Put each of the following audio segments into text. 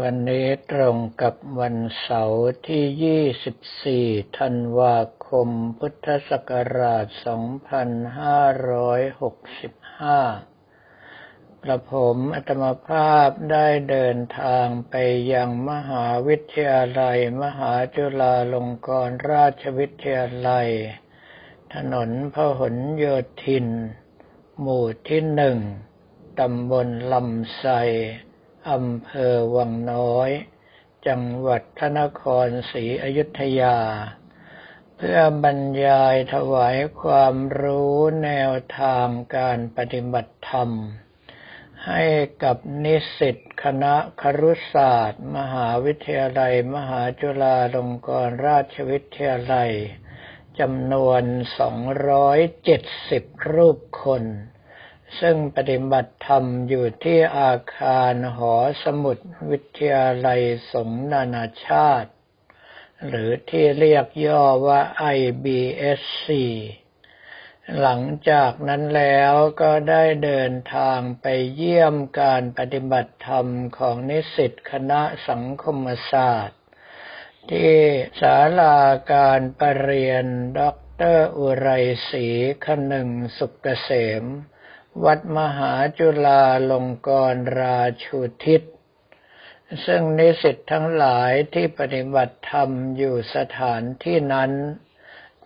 วันนี้ตรงกับวันเสาร์ที่ 24 ธันวาคม พุทธศักราช 2565 กระผมอัตมภาพได้เดินทางไปยังมหาวิทยาลัย มหาจุฬาลงกรณราชวิทยาลัย ถนนพหลโยธิน หมู่ที่หนึ่ง ตำบลลำไส อำเภอวังน้อย จังหวัดพระนครศรีอยุธยา เพื่อบรรยายถวายความรู้แนวทางการปฏิบัติธรรม ให้กับนิสิตคณะครุศาสตร์ มหาวิทยาลัย มหาจุฬาลงกรณราชวิทยาลัยจำนวน 270 รูปคน ซึ่งปฏิบัติธรรมอยู่ที่อาคารหอสมุดวิทยาลัยสงนานาชาติ หรือที่เรียกย่อว่า IBSC หลังจากนั้นแล้วก็ได้เดินทางไปเยี่ยมการปฏิบัติธรรมของนิสิตคณะสังคมศาสตร์ ที่ศาลาการประเรียนดรอุไรศรีคนึงสุกเกษม วัดมหาจุฬาลงกรณราชูทิศ ซึ่งนิสิตทั้งหลายที่ปฏิบัติธรรมอยู่สถานที่นั้น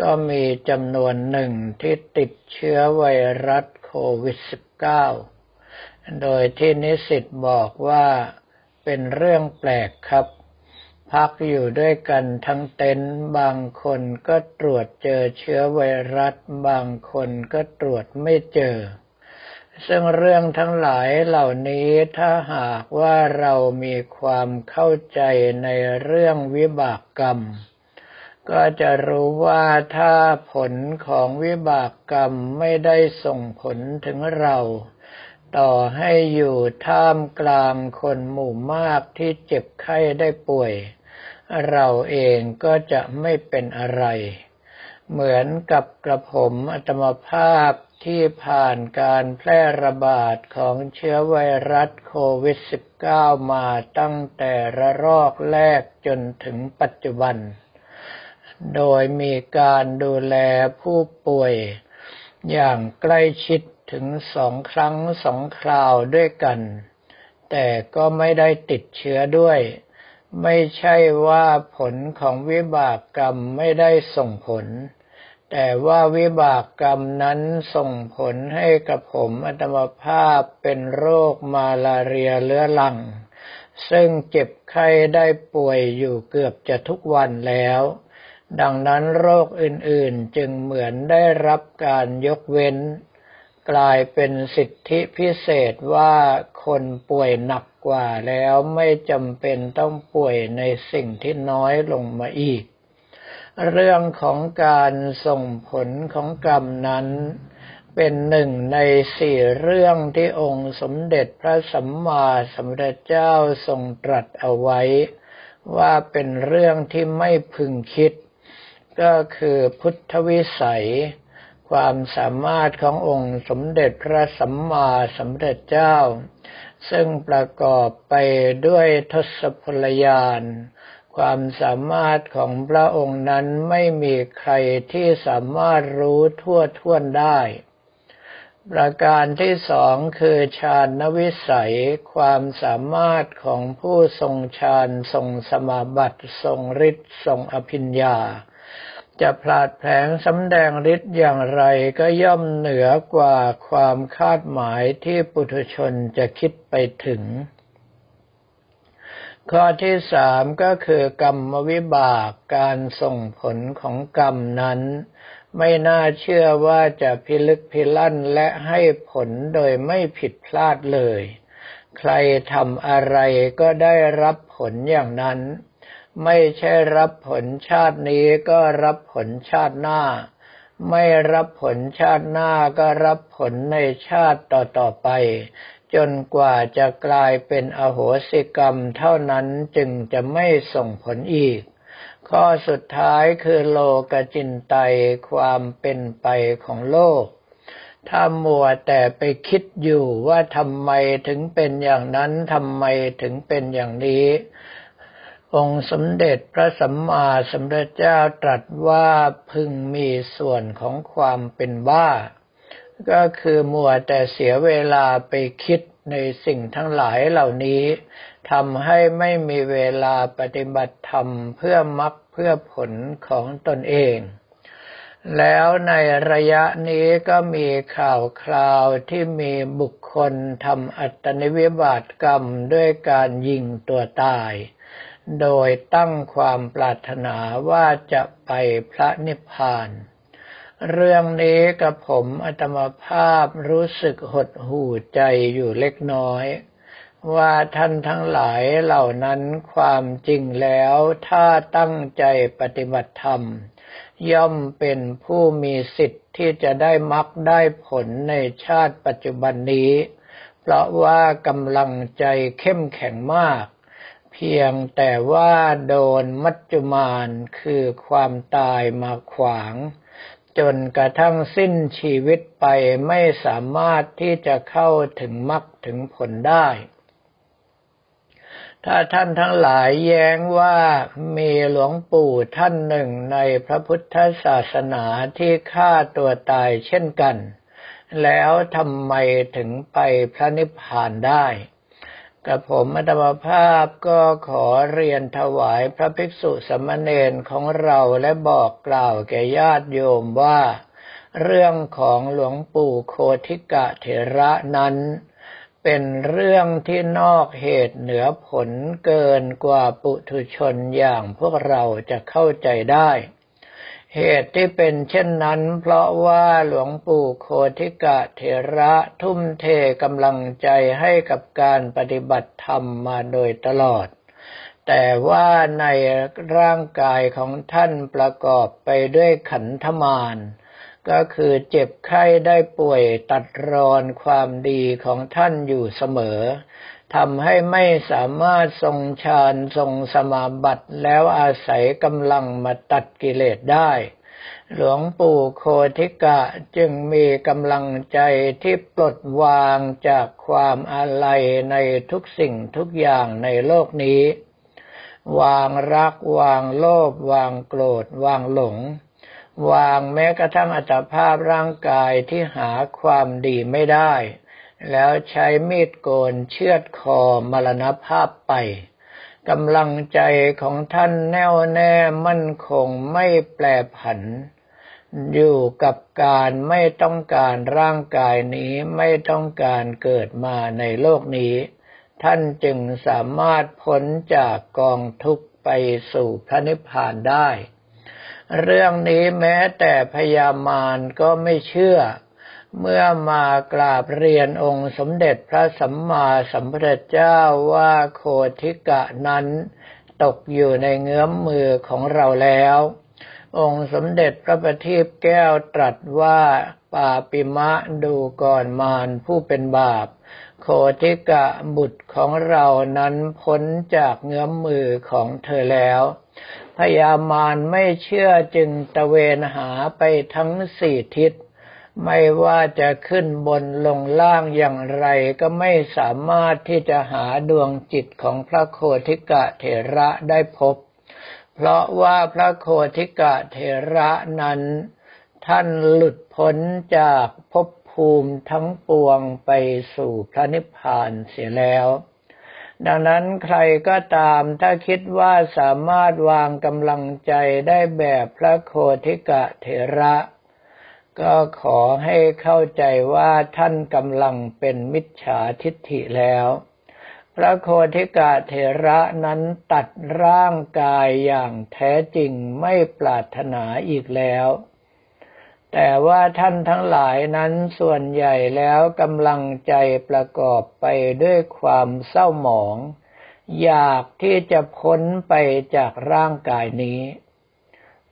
ก็มีจำนวนหนึ่งที่ติดเชื้อไวรัสโควิด -19 โดยที่นิสิตบอกว่าเป็นเรื่องแปลกครับ พักอยู่ด้วยกันทั้งเต็นท์บางคนก็ตรวจเจอเชื้อไวรัส บางคนก็ตรวจไม่เจอ ซึ่งเรื่องทั้งหลายเหล่านี้ถ้าหากว่าเรามีความเข้าใจในเรื่องวิบากกรรม ก็จะรู้ว่าถ้าผลของวิบากกรรมไม่ได้ส่งผลถึงเรา ต่อให้อยู่ท่ามกลางคนหมู่มากที่เจ็บไข้ได้ป่วย เราเองก็จะไม่เป็นอะไร เหมือนกับกระผมอัตมภาพ ที่ผ่านการแพร่ระบาดของเชื้อไวรัสโควิด -19 มาตั้งแต่ระลอกแรกจนถึงปัจจุบัน โดยมีการดูแลผู้ป่วย อย่างใกล้ชิดถึงสองครั้งสองคราวด้วยกัน แต่ก็ไม่ได้ติดเชื้อด้วย ไม่ใช่ว่าผลของวิบากกรรมไม่ได้ส่งผล แต่ว่าวิบากกรรมนั้นส่งผลให้กับผมอัตมภาพเป็นโรคมาลาเรียเรื้อรัง ซึ่งเจ็บไข้ได้ป่วยอยู่เกือบจะทุกวันแล้ว ดังนั้นโรคอื่นๆจึงเหมือนได้รับการยกเว้น กลายเป็นสิทธิพิเศษว่าคนป่วยหนักกว่าแล้วไม่จำเป็นต้องป่วยในสิ่งที่น้อยลงมาอีก เรื่องของการส่งผลของกรรมนั้น เป็นหนึ่งในสี่เรื่องที่องค์สมเด็จพระสัมมาสัมพุทธเจ้าทรงตรัสเอาไว้ ว่าเป็นเรื่องที่ไม่พึงคิด ก็คือพุทธวิสัย ความสามารถขององค์สมเด็จพระสัมมาสัมพุทธเจ้า ซึ่งประกอบไปด้วยทศพลยาน ความสามารถของพระองค์นั้นไม่มีใครที่สามารถรู้ทั่วท่วนได้ ประการที่สองคือฌานวิสัย ความสามารถของผู้ทรงฌานทรงสมาบัติ ทรงฤทธิ์ทรงอภิญญา จะพลาดแผลงสำแดงฤทธิ์อย่างไรก็ย่อมเหนือกว่าความคาดหมายที่ปุถุชนจะคิดไปถึง ข้อที่สามก็คือกรรมวิบากการส่งผลของกรรมนั้น ไม่น่าเชื่อว่าจะพิลึกพิลั่นและให้ผลโดยไม่ผิดพลาดเลย ใครทำอะไรก็ได้รับผลอย่างนั้น ไม่ใช่รับผลชาตินี้ก็รับผลชาติหน้า ไม่รับผลชาติหน้าก็รับผลในชาติต่อๆไป จนกว่าจะกลายเป็นอโหสิกรรมเท่านั้นจึงจะไม่ส่งผลอีก ข้อสุดท้ายคือโลกจินไตความเป็นไปของโลก ถ้ามัวแต่ไปคิดอยู่ว่าทำไมถึงเป็นอย่างนั้นทำไมถึงเป็นอย่างนี้ องค์สมเด็จพระสัมมาสัมพุทธเจ้าตรัสว่าพึงมีส่วนของความเป็นบ้า ก็คือมัวแต่เสียเวลาไปคิดในสิ่งทั้งหลายเหล่านี้ทำให้ไม่มีเวลาปฏิบัติธรรมเพื่อมรักเพื่อผลของตนเอง แล้วในระยะนี้ก็มีข่าวคราวที่มีบุคคลทำอัตนิวิบาตกรรมด้วยการยิงตัวตาย โดยตั้งความปรารถนาว่าจะไปพระนิพพาน เรื่องนี้กับผมอัตมภาพรู้สึกหดหู่ใจอยู่เล็กน้อย ว่าท่านทั้งหลายเหล่านั้นความจริงแล้วถ้าตั้งใจปฏิบัติธรรม ย่อมเป็นผู้มีสิทธิ์ที่จะได้มักได้ผลในชาติปัจจุบันนี้ เพราะว่ากำลังใจเข้มแข็งมากเพียงแต่ว่าโดนมัจจุมานคือความตายมาขวาง จนกระทั่งสิ้นชีวิตไปไม่สามารถที่จะเข้าถึงมรรคถึงผลได้ ถ้าท่านทั้งหลายแย้งว่ามีหลวงปู่ท่านหนึ่งในพระพุทธศาสนาที่ฆ่าตัวตายเช่นกัน แล้วทำไมถึงไปพระนิพพานได้ กับผมอัตมภาพก็ขอเรียนถวายพระภิกษุสมณเณรของเราและบอกกล่าวแก่ญาติโยมว่า เรื่องของหลวงปู่โคทิกะเถระนั้น เป็นเรื่องที่นอกเหตุเหนือผลเกินกว่าปุถุชนอย่างพวกเราจะเข้าใจได้ เหตุที่เป็นเช่นนั้น เพราะว่าหลวงปู่โคทิกะเถระทุ่มเทกำลังใจให้กับการปฏิบัติธรรมมาโดยตลอด แต่ว่าในร่างกายของท่านประกอบไปด้วยขันธมารก็คือเจ็บไข้ได้ป่วยตัดรอนความดีของท่านอยู่เสมอ ทำให้ไม่สามารถทรงฌานทรงสมาบัติแล้วอาศัยกำลังมาตัดกิเลสได้ หลวงปู่โคทิกะจึงมีกำลังใจที่ปลดวางจากความอาลัยในทุกสิ่งทุกอย่างในโลกนี้ วางรักวางโลภวางโกรธ วางหลง วางแม้กระทั่งอัตภาพร่างกายที่หาความดีไม่ได้ แล้วใช้มีดโกนเชือดคอมรณภาพไปกำลังใจของท่านแน่วแน่มั่นคงไม่แปรผัน อยู่กับการไม่ต้องการร่างกายนี้ไม่ต้องการเกิดมาในโลกนี้ ท่านจึงสามารถพ้นจากกองทุกข์ไปสู่พระนิพพานได้ เรื่องนี้แม้แต่พญามารก็ไม่เชื่อ เมื่อมากราบเรียนองค์สมเด็จพระสัมมาสัมพุทธเจ้าว่าโคทิกะนั้น ตกอยู่ในเงื้อมมือของเราแล้ว องค์สมเด็จพระประทีปแก้วตรัสว่าปาปิมะดูก่อนมารผู้เป็นบาป โคทิกะบุตรของเรานั้นพ้นจากเงื้อมมือของเธอแล้วพยามารไม่เชื่อจึงตะเวนหาไปทั้งสี่ทิศ ไม่ว่าจะขึ้นบนลงล่างอย่างไรก็ไม่สามารถที่จะหาดวงจิตของพระโคทิกะเถระได้พบ เพราะว่าพระโคทิกะเถระนั้น ท่านหลุดพ้นจากภพภูมิทั้งปวงไปสู่พระนิพพานเสียแล้ว ดังนั้นใครก็ตามถ้าคิดว่าสามารถวางกำลังใจได้แบบพระโคทิกะเถระ ก็ขอให้เข้าใจว่าท่านกำลังเป็นมิจฉาทิฏฐิแล้ว พระโคทิกะเถระนั้นตัดร่างกายอย่างแท้จริงไม่ปรารถนาอีกแล้ว แต่ว่าท่านทั้งหลายนั้นส่วนใหญ่แล้วกำลังใจประกอบไปด้วยความเศร้าหมอง อยากที่จะพ้นไปจากร่างกายนี้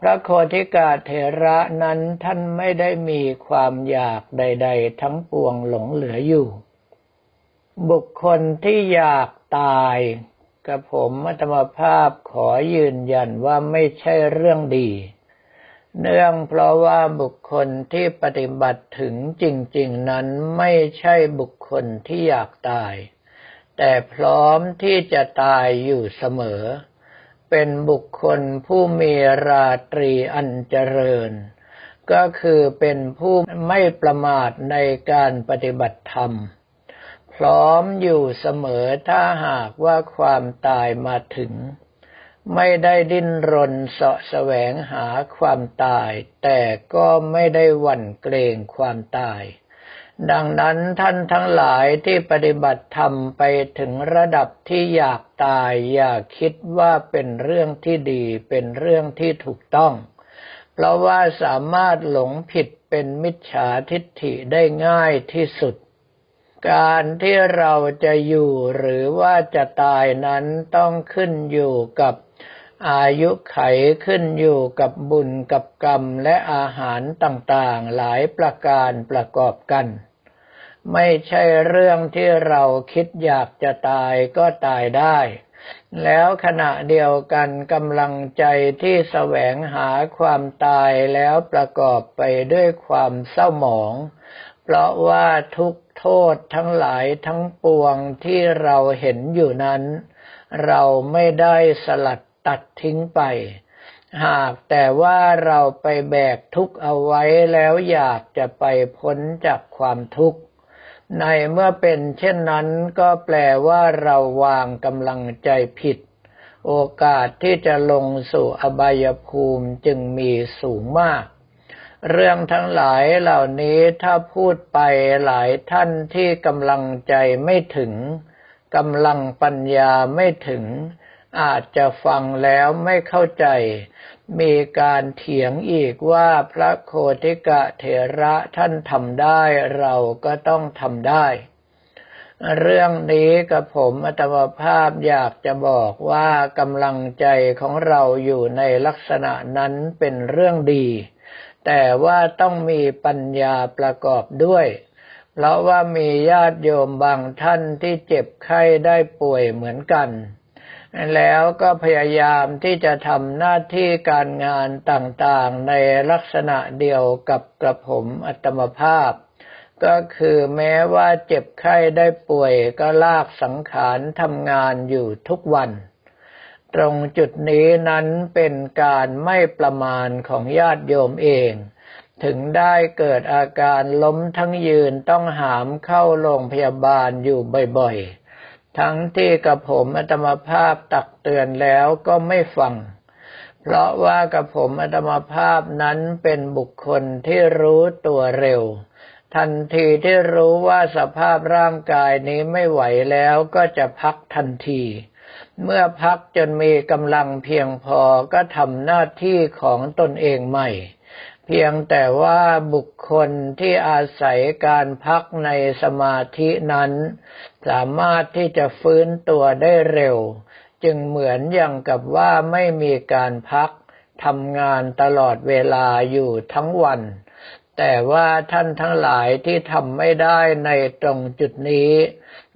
พระโคติกาเทระนั้นท่านไม่ได้มีความอยากใด ๆ ทั้งปวงหลงเหลืออยู่ บุคคลที่อยากตายกับผมมัตมภาพขอยืนยันว่าไม่ใช่เรื่องดี เนื่องเพราะว่าบุคคลที่ปฏิบัติถึงจริง ๆ นั้นไม่ใช่บุคคลที่อยากตาย แต่พร้อมที่จะตายอยู่เสมอ เป็นบุคคลผู้มีราตรีอันเจริญ ก็คือเป็นผู้ไม่ประมาทในการปฏิบัติธรรม พร้อมอยู่เสมอถ้าหากว่าความตายมาถึง ไม่ได้ดิ้นรนเสาะแสวงหาความตาย แต่ก็ไม่ได้หวั่นเกรงความตาย ดังนั้นท่านทั้งหลายที่ปฏิบัติธรรมไปถึงระดับที่อยากตาย อย่าคิดว่าเป็นเรื่องที่ดีเป็นเรื่องที่ถูกต้อง เพราะว่าสามารถหลงผิดเป็นมิจฉาทิฏฐิได้ง่ายที่สุด การที่เราจะอยู่หรือว่าจะตายนั้นต้องขึ้นอยู่กับอายุไขขึ้นอยู่กับบุญกับกรรมและอาหารต่างๆ หลายประการประกอบกัน ไม่ใช่เรื่องที่เราคิดอยากจะตายก็ตายได้ แล้วขณะเดียวกันกำลังใจที่แสวงหาความตายแล้วประกอบไปด้วยความเศร้าหมอง เพราะว่าทุกโทษทั้งหลายทั้งปวงที่เราเห็นอยู่นั้น เราไม่ได้สลัดตัดทิ้งไป หากแต่ว่าเราไปแบกทุกข์เอาไว้แล้วอยากจะไปพ้นจากความทุกข์ ในเมื่อเป็นเช่นนั้นก็แปลว่าเราวางกำลังใจผิด โอกาสที่จะลงสู่อบายภูมิจึงมีสูงมาก เรื่องทั้งหลายเหล่านี้ถ้าพูดไปหลายท่านที่กำลังใจไม่ถึงกำลังปัญญาไม่ถึง อาจจะฟังแล้วไม่เข้าใจ มีการเถียงอีกว่าพระโคติกะเถระท่านทำได้เราก็ต้องทำได้ เรื่องนี้กับผมอัตมภาพอยากจะบอกว่ากำลังใจของเราอยู่ในลักษณะนั้นเป็นเรื่องดี แต่ว่าต้องมีปัญญาประกอบด้วยเพราะว่ามีญาติโยมบางท่านที่เจ็บไข้ได้ป่วยเหมือนกัน แล้วก็พยายามที่จะทำหน้าที่การงานต่างๆ ในลักษณะเดียวกับกระผมอัตมภาพ ก็คือแม้ว่าเจ็บไข้ได้ป่วยก็ลากสังขารทำงานอยู่ทุกวัน ตรงจุดนี้นั้นเป็นการไม่ประมาณของญาติโยมเอง ถึงได้เกิดอาการล้มทั้งยืนต้องหามเข้าโรงพยาบาลอยู่บ่อยๆ ทั้งที่กับผมอัตมภาพตักเตือนแล้วก็ไม่ฟัง เพราะว่ากับผมอัตมภาพนั้นเป็นบุคคลที่รู้ตัวเร็ว ทันทีที่รู้ว่าสภาพร่างกายนี้ไม่ไหวแล้วก็จะพักทันที เมื่อพักจนมีกำลังเพียงพอก็ทำหน้าที่ของตนเองใหม่ เพียงแต่ว่าบุคคลที่อาศัยการพักในสมาธินั้น สามารถที่จะฟื้นตัวได้เร็ว จึงเหมือนอย่างกับว่าไม่มีการพักทำงานตลอดเวลาอยู่ทั้งวัน แต่ว่าท่านทั้งหลายที่ทำไม่ได้ในตรงจุดนี้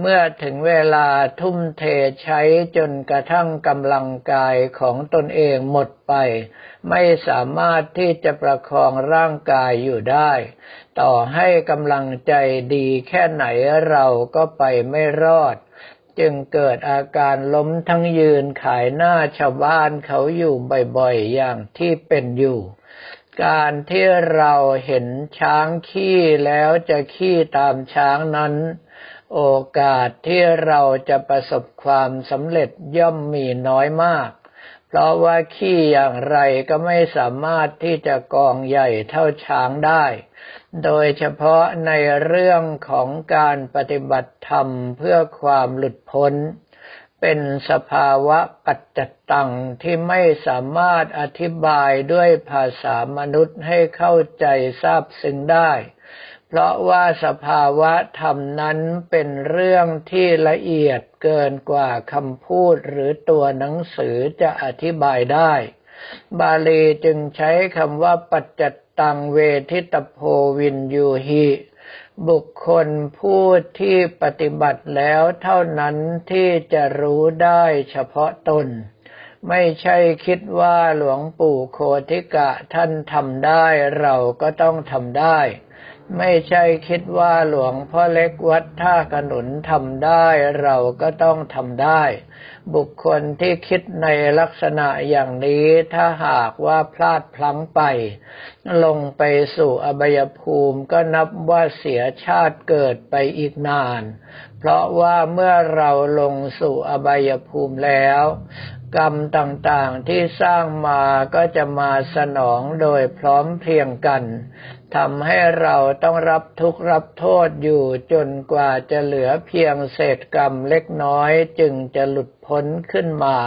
เมื่อถึงเวลาทุ่มเทใช้จนกระทั่งกำลังกายของตนเองหมดไป ไม่สามารถที่จะประคองร่างกายอยู่ได้ ต่อให้กำลังใจดีแค่ไหนเราก็ไปไม่รอด จึงเกิดอาการล้มทั้งยืนขายหน้าชาวบ้านเขาอยู่บ่อยๆ อย่างที่เป็นอยู่การที่เราเห็นช้างขี้แล้วจะขี้ตามช้างนั้น โอกาสที่เราจะประสบความสำเร็จย่อมมีน้อยมาก เพราะว่าขี้อย่างไรก็ไม่สามารถที่จะกองใหญ่เท่าช้างได้ โดยเฉพาะในเรื่องของการปฏิบัติธรรมเพื่อความหลุดพ้น เป็นสภาวะปัจจตังที่ไม่สามารถอธิบายด้วยภาษามนุษย์ให้เข้าใจทราบซึ้งได้ เพราะว่าสภาวะธรรมนั้นเป็นเรื่องที่ละเอียดเกินกว่าคำพูดหรือตัวหนังสือจะอธิบายได้ บาลีจึงใช้คำว่าปัจจตังเวทิตโพวินยูหิบุคคลผู้ที่ปฏิบัติแล้วเท่านั้นที่จะรู้ได้เฉพาะตน ไม่ใช่คิดว่าหลวงปู่โคติกะท่านทำได้เราก็ต้องทำได้ ไม่ใช่คิดว่าหลวงพ่อเล็กวัดท่ากระหนุนทำได้เราก็ต้องทำได้ บุคคลที่คิดในลักษณะอย่างนี้ถ้าหากว่าพลาดพลั้งไป ลงไปสู่อบายภูมิก็นับว่าเสียชาติเกิดไปอีกนาน เพราะว่าเมื่อเราลงสู่อบายภูมิแล้วกรรมต่างๆที่สร้างมาก็จะมาสนองโดยพร้อมเพรียงกัน ทำให้เราต้องรับทุกข์รับโทษอยู่จนกว่าจะเหลือเพียงเศษกรรมเล็กน้อยจึงจะหลุดพ้นขึ้นมา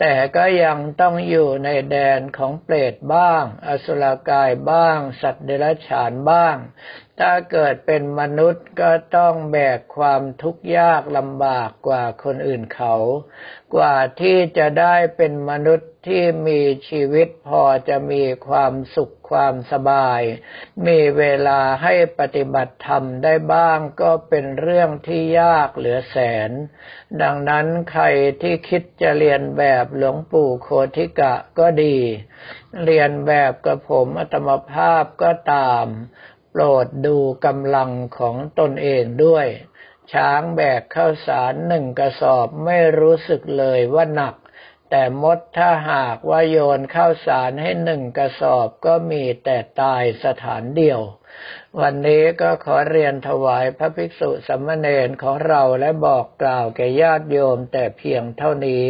แต่ก็ยังต้องอยู่ในแดนของเปรตบ้าง อสุรกายบ้าง สัตว์เดรัจฉานบ้าง ถ้าเกิดเป็นมนุษย์ก็ต้องแบกความทุกข์ยากลำบากกว่าคนอื่นเขา กว่าที่จะได้เป็นมนุษย์ที่มีชีวิตพอจะมีความสุขความสบาย มีเวลาให้ปฏิบัติธรรมได้บ้างก็เป็นเรื่องที่ยากเหลือแสน ดังนั้นใครที่คิดจะเรียนแบบหลวงปู่โคติกะก็ดี เรียนแบบกับผมอัตมภาพก็ตาม โปรดดูกำลังของตนเองด้วย ช้างแบกข้าวสารหนึ่งกระสอบไม่รู้สึกเลยว่าหนัก แต่มดถ้าหากว่าโยนข้าวสารให้หนึ่งกระสอบก็มีแต่ตายสถานเดียว วันนี้ก็ขอเรียนถวายพระภิกษุสมมเนรของเราและบอกกล่าวแก่ญาติโยมแต่เพียงเท่านี้